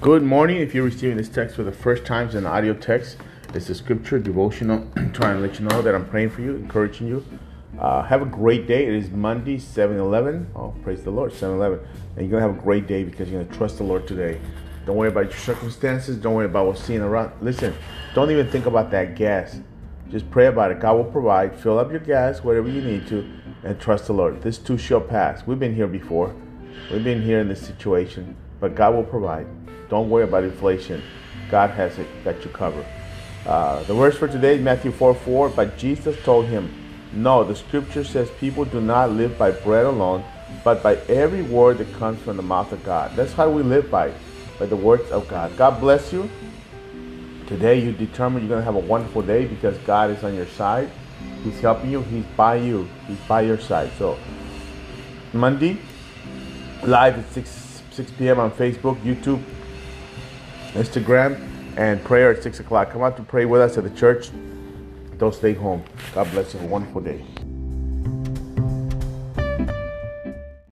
Good morning. If you're receiving this text for the first time, it's an audio text. It's a scripture devotional trying to let you know that I'm praying for you, encouraging you. Uh, have a great day. It is Monday, 7 11. Oh, praise the Lord, 7 11. And you're going to have a great day because you're going to trust the Lord today. Don't worry about your circumstances. Don't worry about what's seen around. Listen, don't even think about that gas. Just pray about it. God will provide. Fill up your gas, whatever you need to, and trust the Lord. This too shall pass. We've been here before. We've been here in this situation, but God will provide. Don't worry about inflation. God has it, got you covered. Uh, the verse for today Matthew 4 4. But Jesus told him, No, the scripture says people do not live by bread alone, but by every word that comes from the mouth of God. That's how we live by, by the words of God. God bless you. Today you determine you're going to have a wonderful day because God is on your side. He's helping you. He's by you. He's by your side. So, Monday, live at 6, 6 p.m. on Facebook, YouTube, Instagram, and prayer at 6 o'clock. Come out to pray with us at the church. Don't stay home. God bless you. Have a wonderful day.